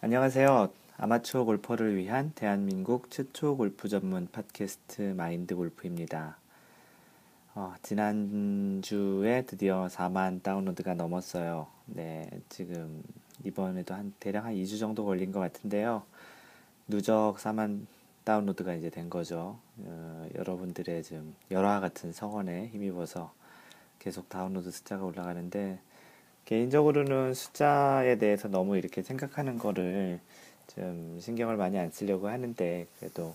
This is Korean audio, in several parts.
안녕하세요. 아마추어 골퍼를 위한 대한민국 최초 골프 전문 팟캐스트 마인드 골프입니다. 어, 지난주에 드디어 4만 다운로드가 넘었어요. 네, 지금 이번에도 한 대략 한 2주 정도 걸린 것 같은데요. 누적 4만 다운로드가 이제 된 거죠. 어, 여러분들의 좀 열화 같은 성원에 힘입어서 계속 다운로드 숫자가 올라가는데 개인적으로는 숫자에 대해서 너무 이렇게 생각하는 거를 좀 신경을 많이 안 쓰려고 하는데 그래도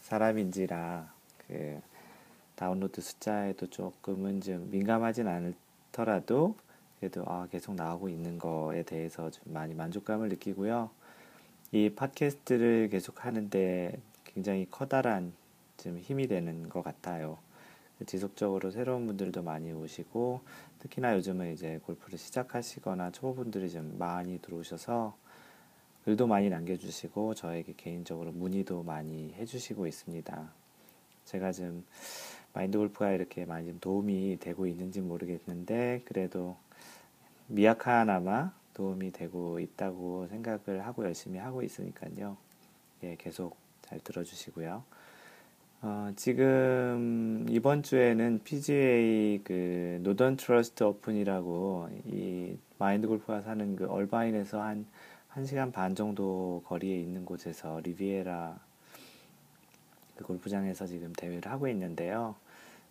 사람인지라 그 다운로드 숫자에도 조금은 좀 민감하진 않더라도 그래도 아 계속 나오고 있는 거에 대해서 좀 많이 만족감을 느끼고요. 이 팟캐스트를 계속 하는데 굉장히 커다란 좀 힘이 되는 것 같아요. 지속적으로 새로운 분들도 많이 오시고 특히나 요즘은 이제 골프를 시작하시거나 초보분들이 좀 많이 들어오셔서 글도 많이 남겨주시고 저에게 개인적으로 문의도 많이 해주시고 있습니다. 제가 좀 마인드 골프가 이렇게 많이 좀 도움이 되고 있는지 모르겠는데 그래도 미약하나마 도움이 되고 있다고 생각을 하고 열심히 하고 있으니까요. 예, 계속 잘 들어주시고요. 어, 지금 이번 주에는 PGA 그 노던 트러스트 오픈이라고 이 마인드 골프가 사는 그 얼바인에서 한 1시간 반 정도 거리에 있는 곳에서 리비에라 그 골프장에서 지금 대회를 하고 있는데요.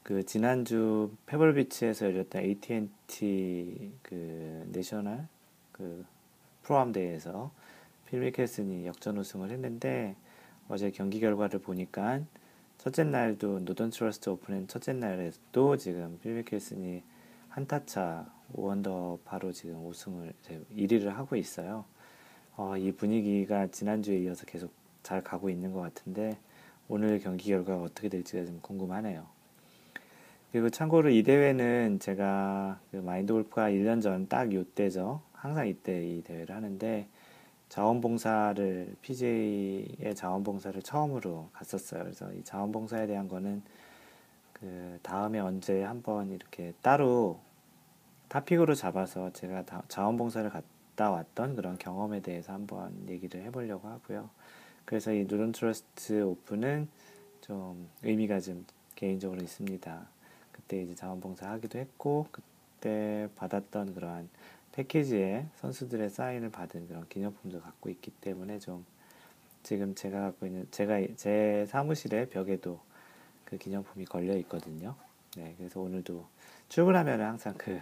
그 지난주 페블비치에서 열렸던 AT&T 그 내셔널 그 프로암 대회에서 필 미켈슨이 역전 우승을 했는데 어제 경기 결과를 보니까 첫째 날도 노던 트러스트 오픈의 첫째 날에도 지금 필 미켈슨이 한타차 5언더 파로 지금 우승을 1위를 하고 있어요. 어, 이 분위기가 지난주에 이어서 계속 잘 가고 있는 것 같은데 오늘 경기 결과가 어떻게 될지가 좀 궁금하네요. 그리고 참고로 이 대회는 제가 그 마인드 골프가 1년 전 딱 이때죠. 항상 이때 이 대회를 하는데 자원봉사를 PGA의 자원봉사를 처음으로 갔었어요. 그래서 이 자원봉사에 대한 거는 그 다음에 언제 한번 이렇게 따로 topic으로 잡아서 제가 자원봉사를 갔다 왔던 그런 경험에 대해서 한번 얘기를 해보려고 하고요. 그래서 이 노던 트러스트 오픈은 좀 의미가 좀 개인적으로 있습니다. 그때 이제 자원봉사 하기도 했고 그때 받았던 그러한 패키지에 선수들의 사인을 받은 그런 기념품도 갖고 있기 때문에 좀 지금 제가 갖고 있는 제가 제 사무실의 벽에도 그 기념품이 걸려 있거든요. 네, 그래서 오늘도 출근하면 항상 그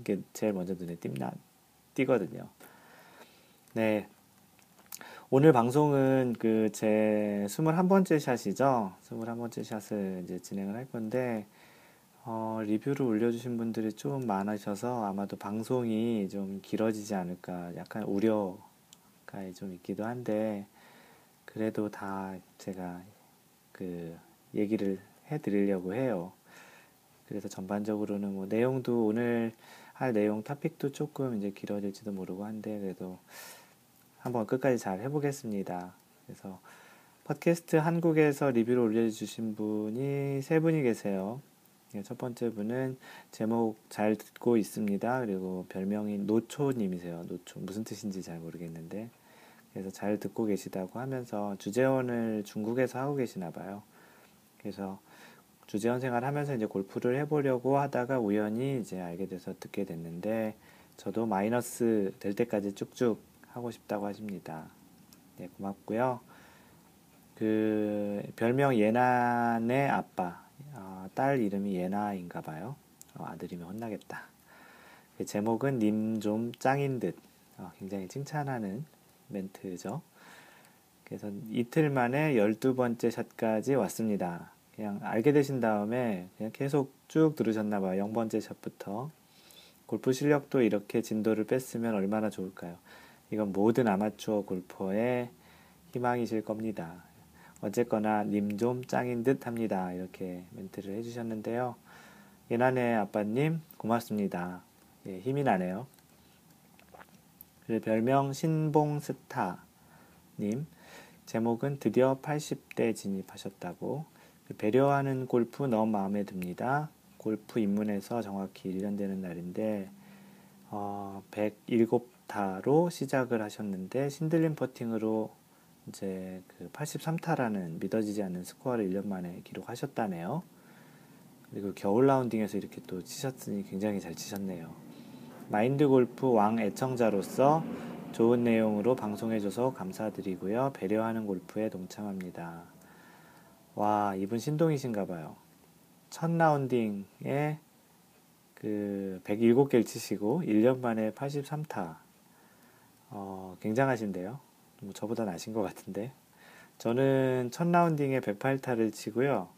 이게 제일 먼저 눈에 띈나 띄거든요. 네. 오늘 방송은 그 제 21번째 샷이죠. 21번째 샷을 이제 진행을 할 건데 어, 리뷰를 올려주신 분들이 좀 많으셔서 아마도 방송이 좀 길어지지 않을까 약간 우려가 좀 있기도 한데 그래도 다 제가 그 얘기를 해드리려고 해요. 그래서 전반적으로는 뭐 내용도 오늘 할 내용 타픽도 조금 이제 길어질지도 모르고 한데 그래도 한번 끝까지 잘 해보겠습니다. 그래서 팟캐스트 한국에서 리뷰를 올려주신 분이 세 분이 계세요. 예, 첫 번째 분은 제목 잘 듣고 있습니다. 그리고 별명이 노초님이세요. 노초 무슨 뜻인지 잘 모르겠는데 그래서 잘 듣고 계시다고 하면서 주재원을 중국에서 하고 계시나 봐요. 그래서 주재원 생활하면서 이제 골프를 해보려고 하다가 우연히 이제 알게 돼서 듣게 됐는데 저도 마이너스 될 때까지 쭉쭉 하고 싶다고 하십니다. 네, 고맙고요. 그 별명 예난의 아빠 어, 딸 이름이 예나인가 봐요. 어, 아들이면 혼나겠다. 그 제목은 님 좀 짱인 듯. 어, 굉장히 칭찬하는 멘트죠. 그래서 이틀 만에 12번째 샷까지 왔습니다. 그냥 알게 되신 다음에 그냥 계속 쭉 들으셨나 봐요. 0번째 샷부터. 골프 실력도 이렇게 진도를 뺐으면 얼마나 좋을까요? 이건 모든 아마추어 골퍼의 희망이실 겁니다. 어쨌거나 님 좀 짱인 듯 합니다. 이렇게 멘트를 해주셨는데요. 예난의 아빠님 고맙습니다. 예, 힘이 나네요. 별명 신봉스타님 제목은 드디어 80대 진입하셨다고 그 배려하는 골프 너무 마음에 듭니다. 골프 입문해서 정확히 1년 되는 날인데 어, 107 83타로 시작을 하셨는데 신들린 퍼팅으로 이제 그 83타라는 믿어지지 않는 스코어를 1년 만에 기록하셨다네요. 그리고 겨울 라운딩에서 이렇게 또 치셨으니 굉장히 잘 치셨네요. 마인드 골프 왕 애청자로서 좋은 내용으로 방송해줘서 감사드리고요. 배려하는 골프에 동참합니다. 와, 이분 신동이신가 봐요. 첫 라운딩에 그 107개를 치시고 1년 만에 83타. 어, 굉장하신데요. 뭐 저보다 나신 것 같은데. 저는 첫 라운딩에 108타를 치고요.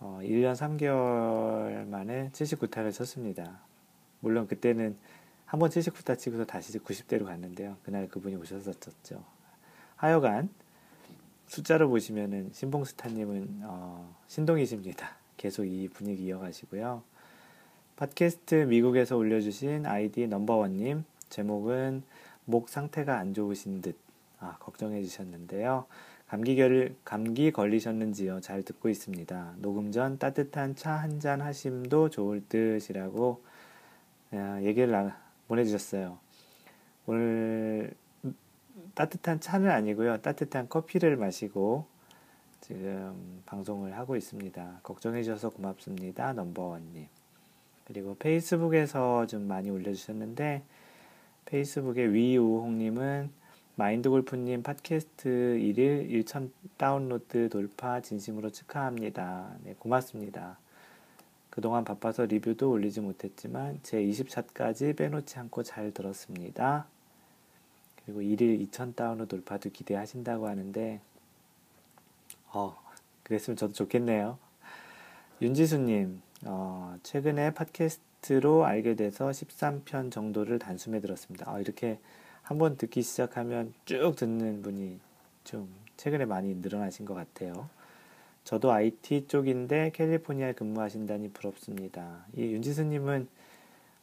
어, 1년 3개월 만에 79타를 쳤습니다. 물론 그때는 한 번 79타 치고서 다시 90대로 갔는데요. 그날 그분이 오셨었죠. 하여간 숫자로 보시면은 신봉스타님은 어, 신동이십니다. 계속 이 분위기 이어가시고요. 팟캐스트 미국에서 올려주신 아이디 넘버원님 제목은 목 상태가 안 좋으신 듯 아, 걱정해 주셨는데요. 감기, 결, 감기 걸리셨는지요? 잘 듣고 있습니다. 녹음 전 따뜻한 차 한 잔 하심도 좋을 듯이라고 아, 얘기를 나, 보내주셨어요. 오늘 따뜻한 차는 아니고요. 따뜻한 커피를 마시고 지금 방송을 하고 있습니다. 걱정해 주셔서 고맙습니다. 넘버원님. 그리고 페이스북에서 좀 많이 올려주셨는데 페이스북에 위우홍님은 마인드골프님 팟캐스트 1일 1천 다운로드 돌파 진심으로 축하합니다. 네, 고맙습니다. 그동안 바빠서 리뷰도 올리지 못했지만 제 20차까지 빼놓지 않고 잘 들었습니다. 그리고 1일 2천 다운로드 돌파도 기대하신다고 하는데 어, 그랬으면 저도 좋겠네요. 윤지수님, 어, 최근에 팟캐스트로 알게 돼서 13편 정도를 단숨에 들었습니다. 어, 이렇게 한번 듣기 시작하면 쭉 듣는 분이 좀 최근에 많이 늘어나신 것 같아요. 저도 IT 쪽인데 캘리포니아에 근무하신다니 부럽습니다. 이 윤지수님은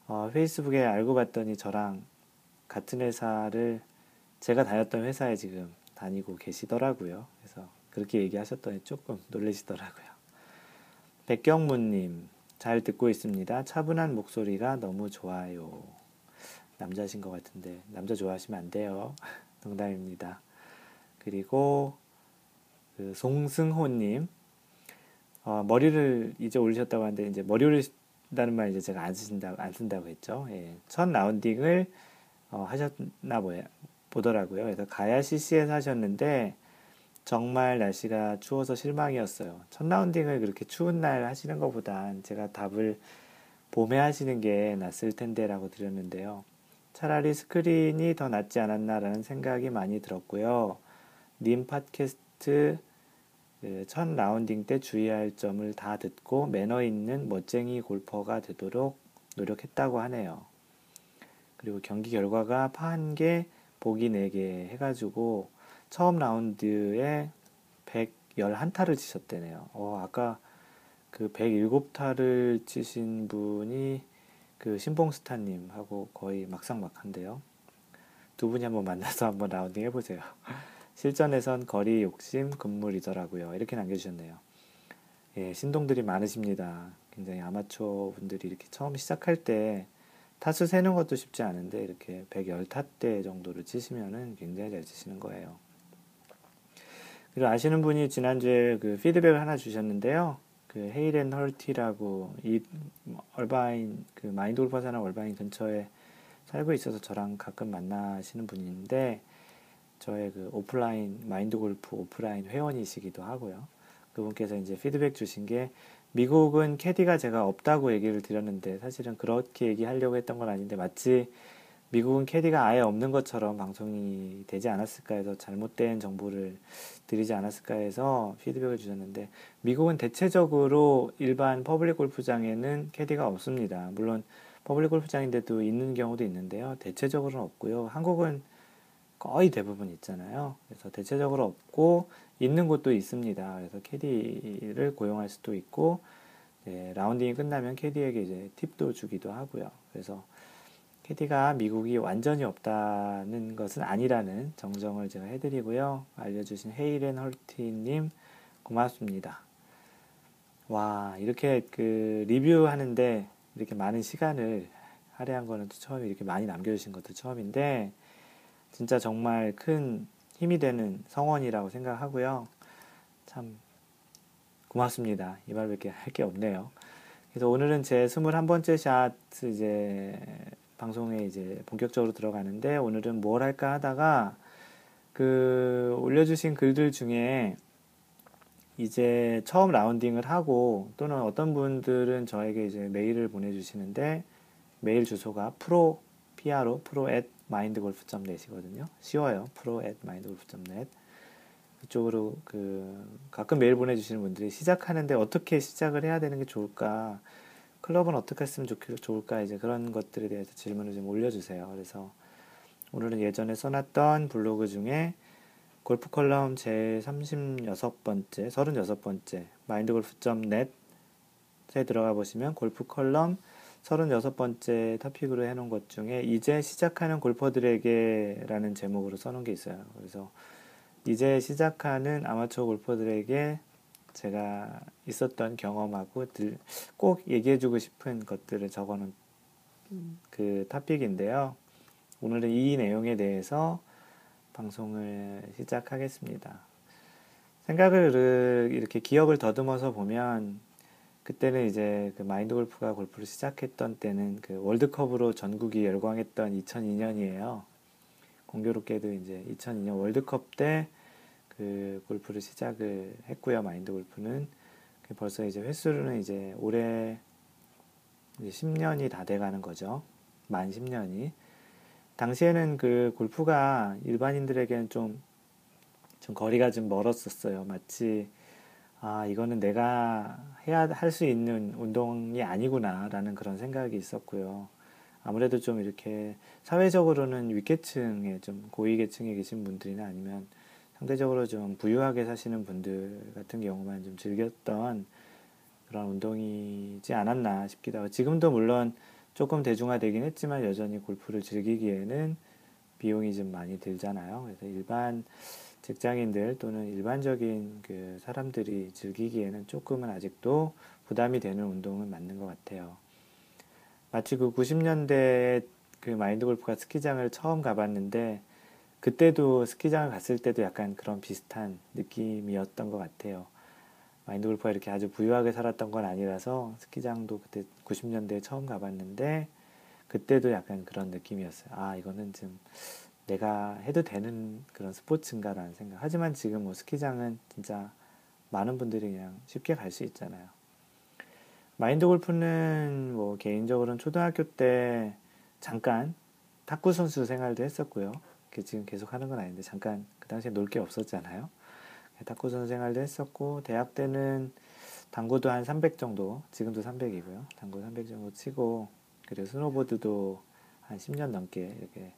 어, 페이스북에 알고 봤더니 저랑 같은 회사를 제가 다녔던 회사에 지금 다니고 계시더라고요. 그래서 그렇게 얘기하셨더니 조금 놀라시더라고요. 백경문님, 잘 듣고 있습니다. 차분한 목소리가 너무 좋아요. 남자신 것 같은데 남자 좋아하시면 안 돼요. 농담입니다. 그리고 그 송승호님 어, 머리를 이제 올리셨다고 하는데 이제 머리 올리신다는 말 이제 제가 안 쓰신다 안 쓴다고 했죠. 예. 첫 라운딩을 어, 하셨나 보더라고요. 그래서 가야 CC에서 하셨는데 정말 날씨가 추워서 실망이었어요. 첫 라운딩을 그렇게 추운 날 하시는 것보단 제가 답을 봄에 하시는 게 낫을 텐데라고 드렸는데요. 차라리 스크린이 더 낫지 않았나라는 생각이 많이 들었고요. 님 팟캐스트 그첫 라운딩 때 주의할 점을 다 듣고 매너 있는 멋쟁이 골퍼가 되도록 노력했다고 하네요. 그리고 경기 결과가 파 한 개, 보기 네 개 해가지고 처음 라운드에 111타를 치셨대네요. 어, 아까 그 107타를 치신 분이 그 신봉스타님하고 거의 막상막한데요. 두 분이 한번 만나서 한번 라운딩 해보세요. 실전에선 거리 욕심 금물이더라고요. 이렇게 남겨주셨네요. 예, 신동들이 많으십니다. 굉장히 아마추어 분들이 이렇게 처음 시작할 때 타수 세는 것도 쉽지 않은데 이렇게 110타 정도를 치시면은 굉장히 잘 치시는 거예요. 그리고 아시는 분이 지난주에 그 피드백을 하나 주셨는데요. 그 헤이렌 헐티라고 이 얼바인 그 사는 Irvine 근처에 살고 있어서 저랑 가끔 만나시는 분인데 저의 그 오프라인 마인드 골프 오프라인 회원이시기도 하고요. 그분께서 이제 피드백 주신 게 미국은 캐디가 제가 없다고 얘기를 드렸는데 사실은 그렇게 얘기하려고 했던 건 아닌데 마치 미국은 캐디가 아예 없는 것처럼 방송이 되지 않았을까 해서 잘못된 정보를 드리지 않았을까 해서 피드백을 주셨는데 미국은 대체적으로 일반 퍼블릭 골프장에는 캐디가 없습니다. 물론 퍼블릭 골프장인데도 있는 경우도 있는데요. 대체적으로는 없고요. 한국은 거의 대부분 있잖아요. 그래서 대체적으로 없고 있는 곳도 있습니다. 그래서 캐디를 고용할 수도 있고 네, 라운딩이 끝나면 캐디에게 이제 팁도 주기도 하고요. 그래서 캐디가 미국이 완전히 없다는 것은 아니라는 정정을 제가 해드리고요. 알려주신 헤이렌 헐티님 고맙습니다. 와 이렇게 그 리뷰하는데 이렇게 많은 시간을 할애한 거는 또 처음에 이렇게 많이 남겨주신 것도 처음인데 진짜 정말 큰 힘이 되는 성원이라고 생각하고요. 참 고맙습니다. 이 말밖에 할 게 없네요. 그래서 오늘은 제 21번째 샷 이제 방송에 이제 본격적으로 들어가는데 오늘은 뭘 할까 하다가 그 올려주신 글들 중에 이제 처음 라운딩을 하고 또는 어떤 분들은 저에게 이제 메일을 보내주시는데 메일 주소가 프로 pro pro at mindgolf.net이거든요. 쉬워요. pro at mindgolf.net 그쪽으로 그 가끔 메일 보내주시는 분들이 시작하는데 어떻게 시작을 해야 되는 게 좋을까 클럽은 어떻게 했으면 좋을까 이제 그런 것들에 대해서 질문을 좀 올려주세요. 그래서 오늘은 예전에 써놨던 블로그 중에 골프 컬럼 제 36번째, 36번째 마인드골프.net에 들어가 보시면 골프 컬럼 36번째 토픽으로 해놓은 것 중에 이제 시작하는 골퍼들에게 라는 제목으로 써놓은 게 있어요. 그래서 이제 시작하는 아마추어 골퍼들에게 제가 있었던 경험하고 꼭 얘기해주고 싶은 것들을 적어놓은 그 토픽인데요. 오늘은 이 내용에 대해서 방송을 시작하겠습니다. 생각을 이렇게 기억을 더듬어서 보면 그때는 이제 그 마인드 골프가 골프를 시작했던 때는 그 월드컵으로 전국이 열광했던 2002년이에요. 공교롭게도 이제 2002년 월드컵 때 그 골프를 시작을 했고요. 마인드 골프는 그 벌써 이제 횟수로는 이제 올해 이제 10년이 다 돼가는 거죠. 만 10년이. 당시에는 그 골프가 일반인들에게는 좀, 좀 거리가 좀 멀었었어요. 마치, 아, 이거는 내가 해야, 할 수 있는 운동이 아니구나라는 그런 생각이 있었고요. 아무래도 좀 이렇게 사회적으로는 윗계층에 좀 고위계층에 계신 분들이나 아니면 상대적으로 좀 부유하게 사시는 분들 같은 경우만 좀 즐겼던 그런 운동이지 않았나 싶기도 하고 지금도 물론 조금 대중화되긴 했지만 여전히 골프를 즐기기에는 비용이 좀 많이 들잖아요. 그래서 일반 직장인들 또는 일반적인 그 사람들이 즐기기에는 조금은 아직도 부담이 되는 운동은 맞는 것 같아요. 마치 그 90년대 그 마인드 골프가 스키장을 처음 가봤는데 그때도 스키장을 갔을 때도 약간 그런 비슷한 느낌이었던 것 같아요. 마인드 골프가 이렇게 아주 부유하게 살았던 건 아니라서 스키장도 그때 90년대에 처음 가봤는데 그때도 약간 그런 느낌이었어요. 아, 이거는 좀 내가 해도 되는 그런 스포츠인가라는 생각. 하지만 지금 뭐 스키장은 진짜 많은 분들이 그냥 쉽게 갈 수 있잖아요. 마인드 골프는 뭐 개인적으로는 초등학교 때 잠깐 탁구 선수 생활도 했었고요. 지금 계속 하는 건 아닌데 잠깐 그 당시에 놀 게 없었잖아요. 탁구 선수 생활도 했었고 대학 때는 당구도 한 300 정도 지금도 300이고요. 당구 300 정도 치고 그리고 스노보드도 한 10년 넘게 이렇게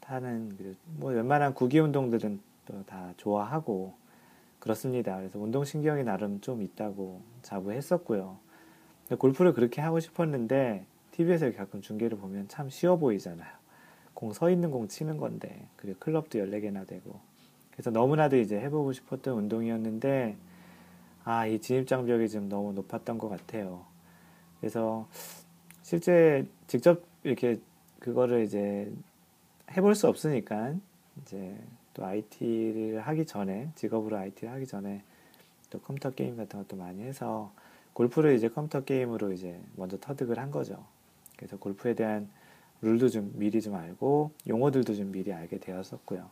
타는 그리고 뭐 웬만한 구기 운동들은 또 다 좋아하고 그렇습니다. 그래서 운동 신경이 나름 좀 있다고 자부했었고요. 골프를 그렇게 하고 싶었는데 TV에서 가끔 중계를 보면 참 쉬워 보이잖아요 공 서 있는 공 치는 건데 그리고 클럽도 14개나 되고 그래서 너무나도 이제 해보고 싶었던 운동이었는데 아, 이 진입장벽이 좀 너무 높았던 것 같아요. 그래서 실제 직접 이렇게 그거를 이제 해볼 수 없으니까 이제 또 IT를 하기 전에 직업으로 IT를 하기 전에 또 컴퓨터 게임 같은 것도 많이 해서 골프를 이제 컴퓨터 게임으로 이제 먼저 터득을 한 거죠. 그래서 골프에 대한 룰도 좀 미리 좀 알고 용어들도 좀 미리 알게 되었었고요.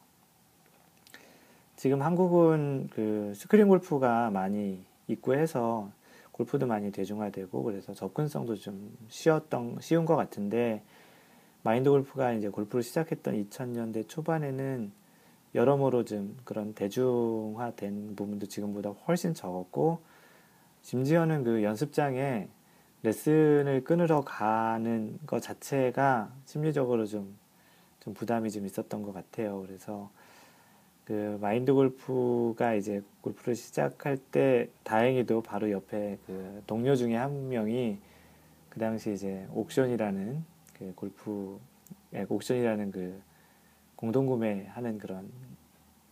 지금 한국은 그 스크린 골프가 많이 있고 해서 골프도 많이 대중화되고 그래서 접근성도 좀 쉬웠던 쉬운 것 같은데 마인드 골프가 이제 골프를 시작했던 2000년대 초반에는 여러모로 좀 그런 대중화된 부분도 지금보다 훨씬 적었고 심지어는 그 연습장에 레슨을 끊으러 가는 것 자체가 심리적으로 좀, 좀 부담이 좀 있었던 것 같아요. 그래서 그 마인드 골프가 이제 골프를 시작할 때 다행히도 바로 옆에 그 동료 중에 한 명이 그 당시 이제 옥션이라는 그 골프 예, 옥션이라는 그 공동구매하는 그런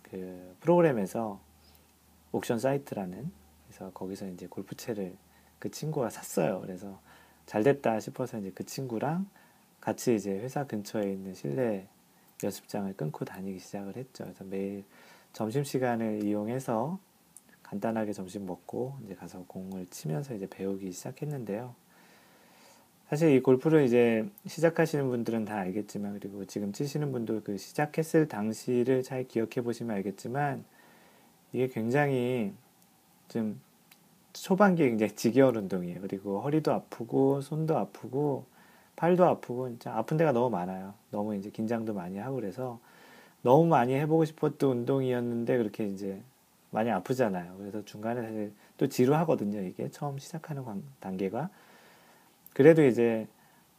그 프로그램에서 옥션 사이트라는 그래서 거기서 이제 골프채를 그 친구가 샀어요. 그래서 잘 됐다 싶어서 이제 그 친구랑 같이 이제 회사 근처에 있는 실내 연습장을 끊고 다니기 시작을 했죠. 그래서 매일 점심 시간을 이용해서 간단하게 점심 먹고 이제 가서 공을 치면서 이제 배우기 시작했는데요. 사실 이 골프를 이제 시작하시는 분들은 다 알겠지만 그리고 지금 치시는 분도 그 시작했을 당시를 잘 기억해 보시면 알겠지만 이게 굉장히 좀 초반기에 굉장히 지겨운 운동이에요. 그리고 허리도 아프고 손도 아프고 팔도 아프고 진짜 아픈 데가 너무 많아요. 너무 이제 긴장도 많이 하고 그래서 너무 많이 해보고 싶었던 운동이었는데 그렇게 이제 많이 아프잖아요. 그래서 중간에 사실 또 지루하거든요. 이게 처음 시작하는 단계가. 그래도 이제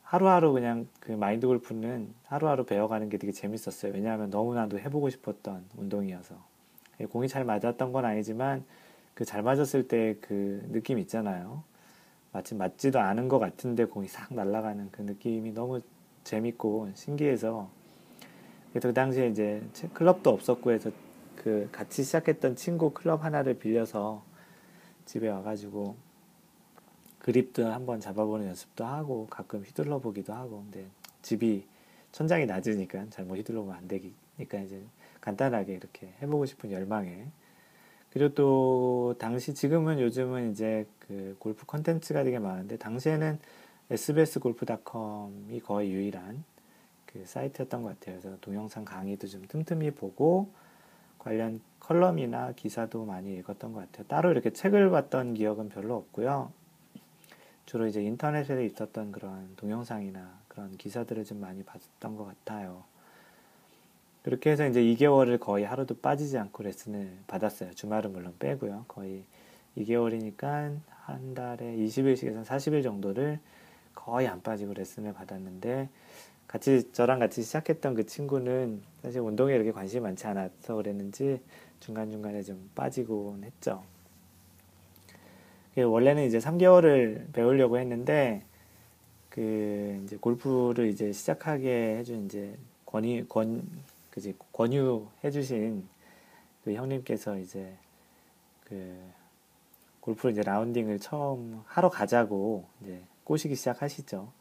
하루하루 그냥 그 마인드 골프는 하루하루 배워가는 게 되게 재밌었어요. 왜냐하면 너무나도 해보고 싶었던 운동이어서. 공이 잘 맞았던 건 아니지만 그 잘 맞았을 때 그 느낌 있잖아요. 마치 맞지도 않은 것 같은데 공이 싹 날아가는 그 느낌이 너무 재밌고 신기해서 그 당시에 이제 클럽도 없었고 해서 그 같이 시작했던 친구 클럽 하나를 빌려서 집에 와가지고 그립도 한번 잡아보는 연습도 하고 가끔 휘둘러 보기도 하고 근데 집이 천장이 낮으니까 잘못 휘둘러 보면 안 되니까 이제 간단하게 이렇게 해보고 싶은 열망에 그리고 또 당시 지금은 요즘은 이제 그 골프 컨텐츠가 되게 많은데 당시에는 SBS골프닷컴이 거의 유일한 그 사이트였던 것 같아요. 그래서 동영상 강의도 좀 틈틈이 보고 관련 컬럼이나 기사도 많이 읽었던 것 같아요. 따로 이렇게 책을 봤던 기억은 별로 없고요. 주로 이제 인터넷에 있었던 그런 동영상이나 그런 기사들을 좀 많이 봤던 것 같아요. 그렇게 해서 이제 2개월을 거의 하루도 빠지지 않고 레슨을 받았어요. 주말은 물론 빼고요. 거의 2개월이니까 한 달에 20일씩에서 40일 정도를 거의 안 빠지고 레슨을 받았는데 같이 저랑 같이 시작했던 그 친구는 사실 운동에 이렇게 관심이 많지 않아서 그랬는지 중간중간에 좀 빠지곤 했죠. 원래는 이제 3개월을 배우려고 했는데 그 이제 골프를 이제 시작하게 해준 이제 권위 권 그지 권유해 주신 그 형님께서 이제 그 골프를 이제 라운딩을 처음 하러 가자고 이제 꼬시기 시작하시죠.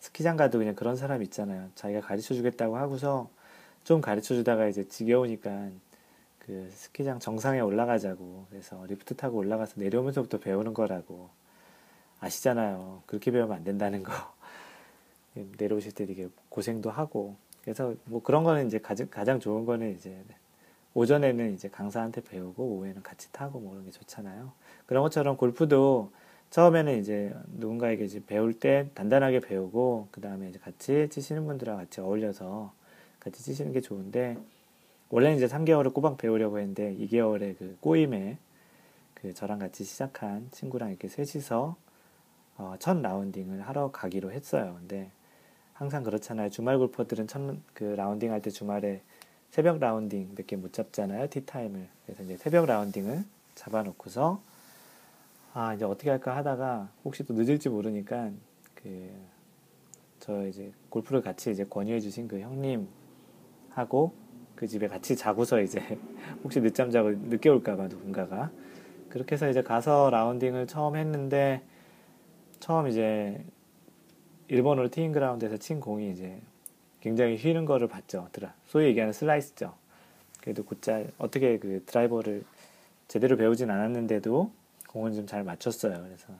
스키장 가도 그냥 그런 사람 있잖아요. 자기가 가르쳐 주겠다고 하고서 좀 가르쳐 주다가 이제 지겨우니까 그 스키장 정상에 올라가자고 그래서 리프트 타고 올라가서 내려오면서부터 배우는 거라고 아시잖아요. 그렇게 배우면 안 된다는 거. 내려오실 때 되게 고생도 하고 그래서 뭐 그런 거는 이제 가장, 가장 좋은 거는 이제 오전에는 이제 강사한테 배우고 오후에는 같이 타고 뭐 그런 게 좋잖아요. 그런 것처럼 골프도 처음에는 이제 누군가에게 이제 배울 때 단단하게 배우고 그 다음에 이제 같이 치시는 분들하고 같이 어울려서 같이 치시는 게 좋은데 원래는 이제 3개월을 꼬박 배우려고 했는데 2개월의 그 꼬임에 그 저랑 같이 시작한 친구랑 이렇게 셋이서 어, 첫 라운딩을 하러 가기로 했어요. 근데 항상 그렇잖아요. 주말 골퍼들은 첫 그 라운딩 할 때 주말에 새벽 라운딩 몇 개 못 잡잖아요. 티타임을. 그래서 이제 새벽 라운딩을 잡아놓고서 아, 이제 어떻게 할까 하다가 혹시 또 늦을지 모르니까 그 저 이제 골프를 같이 이제 권유해 주신 그 형님 하고 그 집에 같이 자고서 이제 혹시 늦잠 자고 늦게 올까봐 누군가가 그렇게 해서 이제 가서 라운딩을 처음 했는데 처음 이제 일본어로 티잉 그라운드에서 친 공이 이제 굉장히 휘는 거를 봤죠. 드라. 소위 얘기하는 슬라이스죠. 그래도 곧잘 어떻게 그 드라이버를 제대로 배우진 않았는데도 공은 좀 잘 맞췄어요. 그래서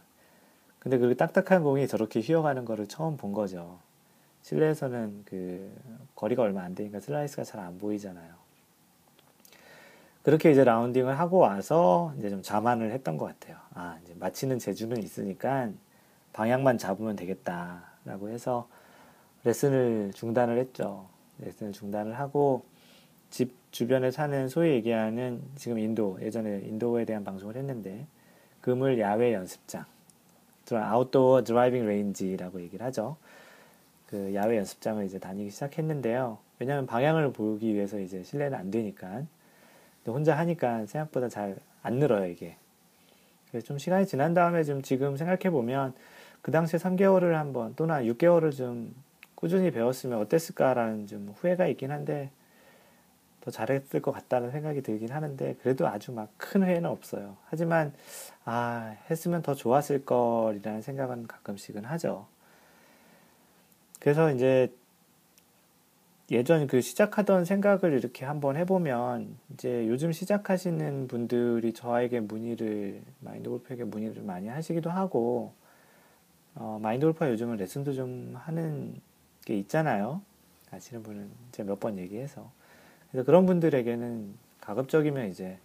근데 그 딱딱한 공이 저렇게 휘어가는 거를 처음 본 거죠. 실내에서는 그 거리가 얼마 안 되니까 슬라이스가 잘 안 보이잖아요. 그렇게 이제 라운딩을 하고 와서 이제 좀 자만을 했던 것 같아요. 아, 이제 맞히는 재주는 있으니까 방향만 잡으면 되겠다. 라고 해서 레슨을 중단을 했죠. 레슨을 중단을 하고 집 주변에 사는 소위 얘기하는 지금 인도, 예전에 인도에 대한 방송을 했는데 그물 야외 연습장, outdoor driving range라고 얘기를 하죠. 그 야외 연습장을 이제 다니기 시작했는데요. 왜냐하면 방향을 보기 위해서 이제 실내는 안 되니까. 혼자 하니까 생각보다 잘 안 늘어요, 이게. 그래서 좀 시간이 지난 다음에 좀 지금 생각해 보면 그 당시에 3개월을 한번 또는 6개월을 좀 꾸준히 배웠으면 어땠을까라는 좀 후회가 있긴 한데 더 잘했을 것 같다는 생각이 들긴 하는데 그래도 아주 막 큰 후회는 없어요. 하지만 아 했으면 더 좋았을 걸이라는 생각은 가끔씩은 하죠. 그래서 이제 예전 그 시작하던 생각을 이렇게 한번 해보면 이제 요즘 시작하시는 분들이 저에게 문의를 마인드 골프에게 문의를 많이 하시기도 하고 어, 마인드 골프가 요즘은 레슨도 좀 하는 게 있잖아요. 아시는 분은 제가 몇 번 얘기해서 그래서 그런 분들에게는 가급적이면 이제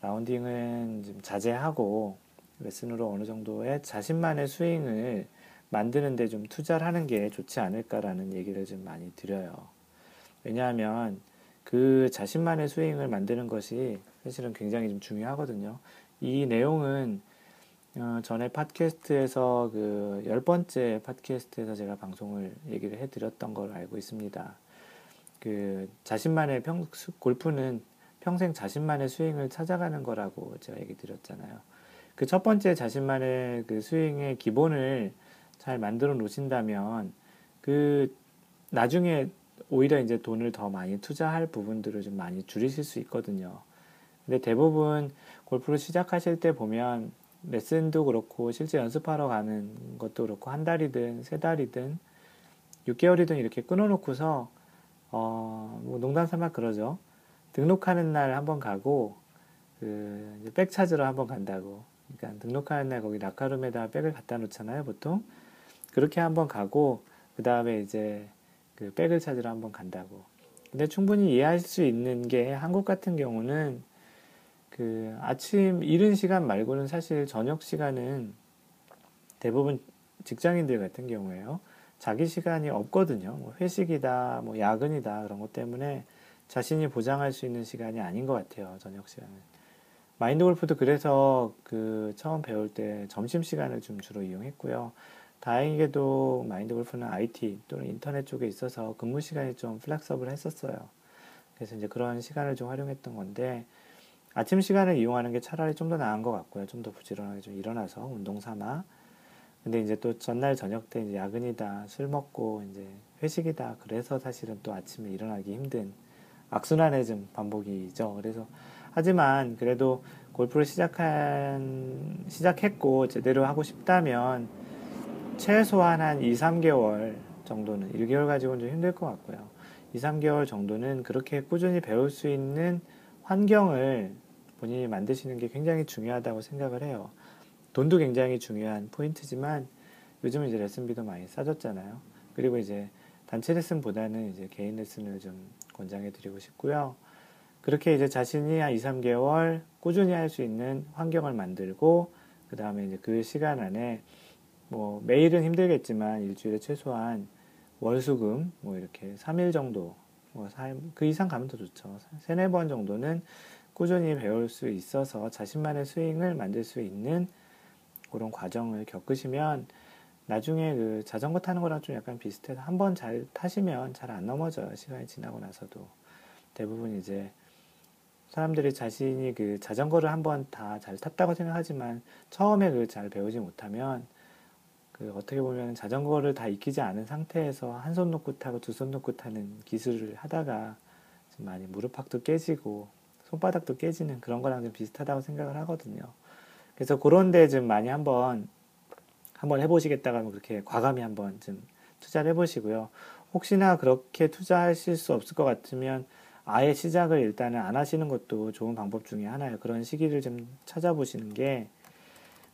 라운딩은 좀 자제하고 레슨으로 어느 정도의 자신만의 스윙을 만드는데 좀 투자를 하는 게 좋지 않을까라는 얘기를 좀 많이 드려요. 왜냐하면 그 자신만의 스윙을 만드는 것이 사실은 굉장히 좀 중요하거든요. 이 내용은 어, 전에 팟캐스트에서 그 열 번째 팟캐스트에서 제가 방송을 얘기를 해드렸던 걸 알고 있습니다. 그 자신만의 평, 골프는 평생 자신만의 스윙을 찾아가는 거라고 제가 얘기 드렸잖아요. 그 첫 번째 자신만의 그 스윙의 기본을 잘 만들어 놓으신다면 그 나중에 오히려 이제 돈을 더 많이 투자할 부분들을 좀 많이 줄이실 수 있거든요. 근데 대부분 골프를 시작하실 때 보면 레슨도 그렇고 실제 연습하러 가는 것도 그렇고 한 달이든 세 달이든 6개월이든 이렇게 끊어놓고서 어, 뭐 농담 삼아 그러죠. 등록하는 날 한번 가고 그 백 찾으러 한번 간다고. 그러니까 등록하는 날 거기 라카룸에다 백을 갖다 놓잖아요, 보통. 그렇게 한번 가고 그 다음에 이제 그 백을 찾으러 한번 간다고. 근데 충분히 이해할 수 있는 게 한국 같은 경우는 그 아침 이른 시간 말고는 사실 저녁 시간은 대부분 직장인들 같은 경우에요. 자기 시간이 없거든요. 뭐 회식이다, 뭐 야근이다 그런 것 때문에 자신이 보장할 수 있는 시간이 아닌 것 같아요. 저녁 시간은. 마인드 골프도 그래서 그 처음 배울 때 점심 시간을 좀 주로 이용했고요. 다행히도 마인드 골프는 IT 또는 인터넷 쪽에 있어서 근무 시간이 좀 flexible 했었어요. 그래서 이제 그런 시간을 좀 활용했던 건데 아침 시간을 이용하는 게 차라리 좀 더 나은 것 같고요. 좀 더 부지런하게 좀 일어나서 운동 삼아. 근데 이제 또 전날 저녁 때 이제 야근이다, 술 먹고 이제 회식이다. 그래서 사실은 또 아침에 일어나기 힘든 악순환의 좀 반복이죠. 그래서 하지만 그래도 골프를 시작한 시작했고 제대로 하고 싶다면 최소한 한 2, 3개월 정도는 1개월 가지고는 좀 힘들 것 같고요. 2, 3개월 정도는 그렇게 꾸준히 배울 수 있는 환경을 본인이 만드시는 게 굉장히 중요하다고 생각을 해요. 돈도 굉장히 중요한 포인트지만 요즘은 이제 레슨비도 많이 싸졌잖아요. 그리고 이제 단체 레슨보다는 이제 개인 레슨을 좀 권장해 드리고 싶고요. 그렇게 이제 자신이 한 2, 3개월 꾸준히 할 수 있는 환경을 만들고 그 다음에 이제 그 시간 안에 뭐 매일은 힘들겠지만 일주일에 최소한 월수금 뭐 이렇게 3일 정도 뭐 4일, 그 이상 가면 더 좋죠. 세네 번 정도는 꾸준히 배울 수 있어서 자신만의 스윙을 만들 수 있는 그런 과정을 겪으시면 나중에 그 자전거 타는 거랑 좀 약간 비슷해서 한 번 잘 타시면 잘 안 넘어져요. 시간이 지나고 나서도. 대부분 이제 사람들이 자신이 그 자전거를 한번 다 잘 탔다고 생각하지만 처음에 그 잘 배우지 못하면 그 어떻게 보면 자전거를 다 익히지 않은 상태에서 한 손 놓고 타고 두 손 놓고 타는 기술을 하다가 좀 많이 무릎팍도 깨지고 손바닥도 깨지는 그런 거랑 좀 비슷하다고 생각을 하거든요. 그래서 그런 데 좀 많이 한번 한번 해보시겠다가 그렇게 과감히 한번 좀 투자를 해보시고요. 혹시나 그렇게 투자하실 수 없을 것 같으면 아예 시작을 일단은 안 하시는 것도 좋은 방법 중에 하나예요. 그런 시기를 좀 찾아보시는 게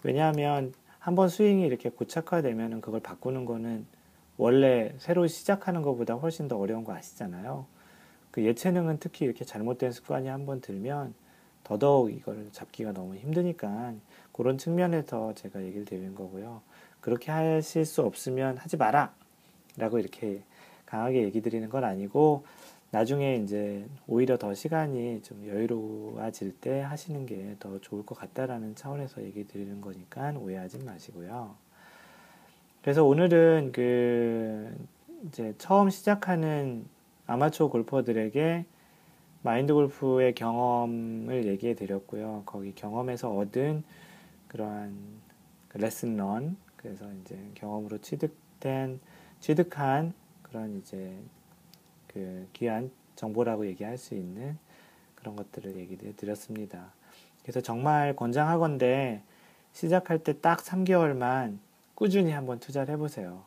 왜냐하면 한번 스윙이 이렇게 고착화되면은 그걸 바꾸는 거는 원래 새로 시작하는 것보다 훨씬 더 어려운 거 아시잖아요. 그 예체능은 특히 이렇게 잘못된 습관이 한번 들면 더더욱 이걸 잡기가 너무 힘드니까 그런 측면에서 제가 얘기를 드리는 거고요. 그렇게 하실 수 없으면 하지 마라! 라고 이렇게 강하게 얘기 드리는 건 아니고 나중에 이제 오히려 더 시간이 좀 여유로워질 때 하시는 게 더 좋을 것 같다라는 차원에서 얘기 드리는 거니까 오해하지 마시고요. 그래서 오늘은 그 이제 처음 시작하는 아마추어 골퍼들에게 마인드 골프의 경험을 얘기해 드렸고요. 거기 경험에서 얻은 그러한 그 레슨 런 그래서 이제 경험으로 취득된 취득한 그런 이제 그 귀한 정보라고 얘기할 수 있는 그런 것들을 얘기해 드렸습니다. 그래서 정말 권장하건데 시작할 때 딱 3개월만 꾸준히 한번 투자를 해보세요.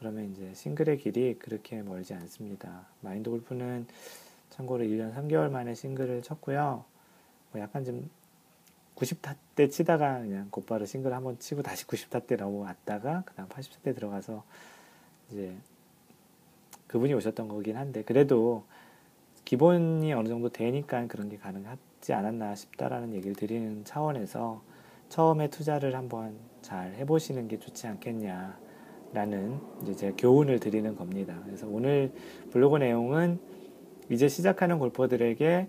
그러면 이제 싱글의 길이 그렇게 멀지 않습니다. 마인드 골프는 참고로 1년 3개월 만에 싱글을 쳤고요. 뭐 약간 좀 90타 때 치다가 그냥 곧바로 싱글 한번 치고 다시 90타 때 넘어왔다가 그다음 80타 때 들어가서 이제 그분이 오셨던 거긴 한데 그래도 기본이 어느 정도 되니까 그런 게 가능하지 않았나 싶다라는 얘기를 드리는 차원에서 처음에 투자를 한번 잘 해보시는 게 좋지 않겠냐라는 이제 제 교훈을 드리는 겁니다. 그래서 오늘 블로그 내용은 이제 시작하는 골퍼들에게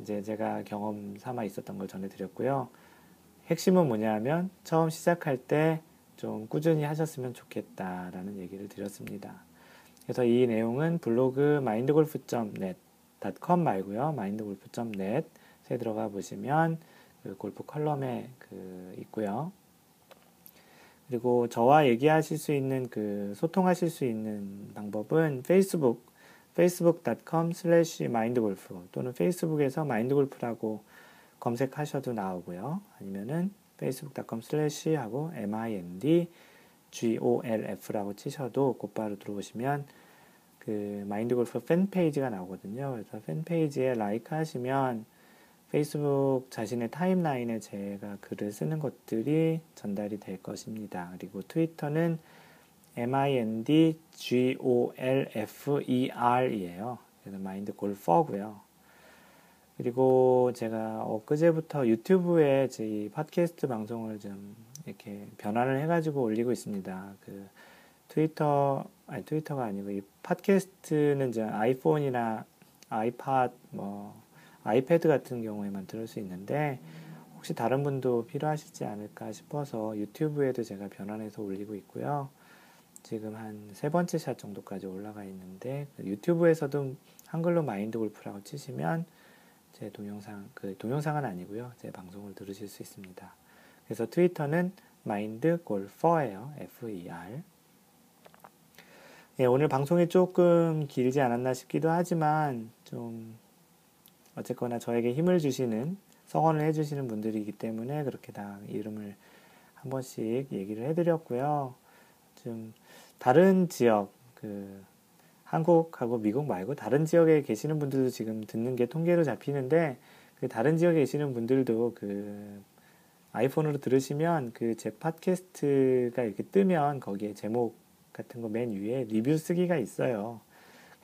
이제 제가 경험 삼아 있었던 걸 전해드렸고요. 핵심은 뭐냐면 처음 시작할 때 좀 꾸준히 하셨으면 좋겠다라는 얘기를 드렸습니다. 그래서 이 내용은 블로그 mindgolf.net com 말고요. mindgolf.net에 들어가 보시면 그 골프 컬럼에 그 있고요. 그리고 저와 얘기하실 수 있는 그 소통하실 수 있는 방법은 페이스북 facebook.com slash mindgolf 또는 페이스북에서 mindgolf라고 검색하셔도 나오고요. 아니면은 facebook.com slash 하고 mind golf라고 치셔도 곧바로 들어오시면 그 마인드 골프 팬페이지가 나오거든요. 그래서 팬페이지에 라이크 하시면 페이스북 자신의 타임라인에 제가 글을 쓰는 것들이 전달이 될 것입니다. 그리고 트위터는 mindgolfer이에요. 그래서 마인드 골퍼고요. 그리고 제가 엊그제부터 유튜브에 제 팟캐스트 방송을 좀 이렇게 변환을 해가지고 올리고 있습니다. 그 트위터, 아니 트위터가 아니고 이 팟캐스트는 이제 아이폰이나 아이팟, 뭐 아이패드 같은 경우에만 들을 수 있는데 혹시 다른 분도 필요하시지 않을까 싶어서 유튜브에도 제가 변환해서 올리고 있고요. 지금 한 세 번째 샷 정도까지 올라가 있는데 유튜브에서도 한글로 마인드 골프라고 치시면 제 동영상 그 동영상은 아니고요 제 방송을 들으실 수 있습니다. 그래서 트위터는 마인드 골퍼예요. F-E-R. 예, 오늘 방송이 조금 길지 않았나 싶기도 하지만 좀 어쨌거나 저에게 힘을 주시는 성원을 해주시는 분들이기 때문에 그렇게 다 이름을 한 번씩 얘기를 해드렸고요. 좀 다른 지역, 그, 한국하고 미국 말고 다른 지역에 계시는 분들도 지금 듣는 게 통계로 잡히는데, 그 다른 지역에 계시는 분들도 그 아이폰으로 들으시면 그 제 팟캐스트가 이렇게 뜨면 거기에 제목 같은 거 맨 위에 리뷰 쓰기가 있어요.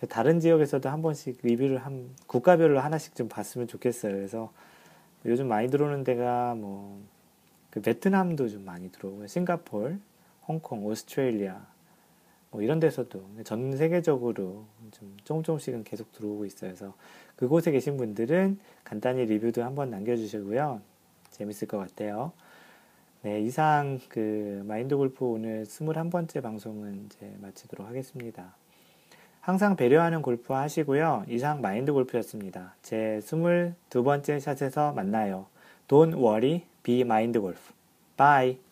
다른 지역에서도 한 번씩 리뷰를 한 국가별로 하나씩 좀 봤으면 좋겠어요. 그래서 요즘 많이 들어오는 데가 뭐 그 베트남도 좀 많이 들어오고요. 싱가폴, 홍콩, 오스트레일리아 뭐 이런 데서도 전 세계적으로 좀 조금 조금씩은 계속 들어오고 있어요. 그래서 그곳에 계신 분들은 간단히 리뷰도 한번 남겨주시고요. 재밌을 것 같아요. 네, 이상 그 마인드 골프 오늘 21번째 방송은 이제 마치도록 하겠습니다. 항상 배려하는 골프 하시고요. 이상 마인드 골프였습니다. 제 22번째 샷에서 만나요. Don't worry, be mind golf. Bye.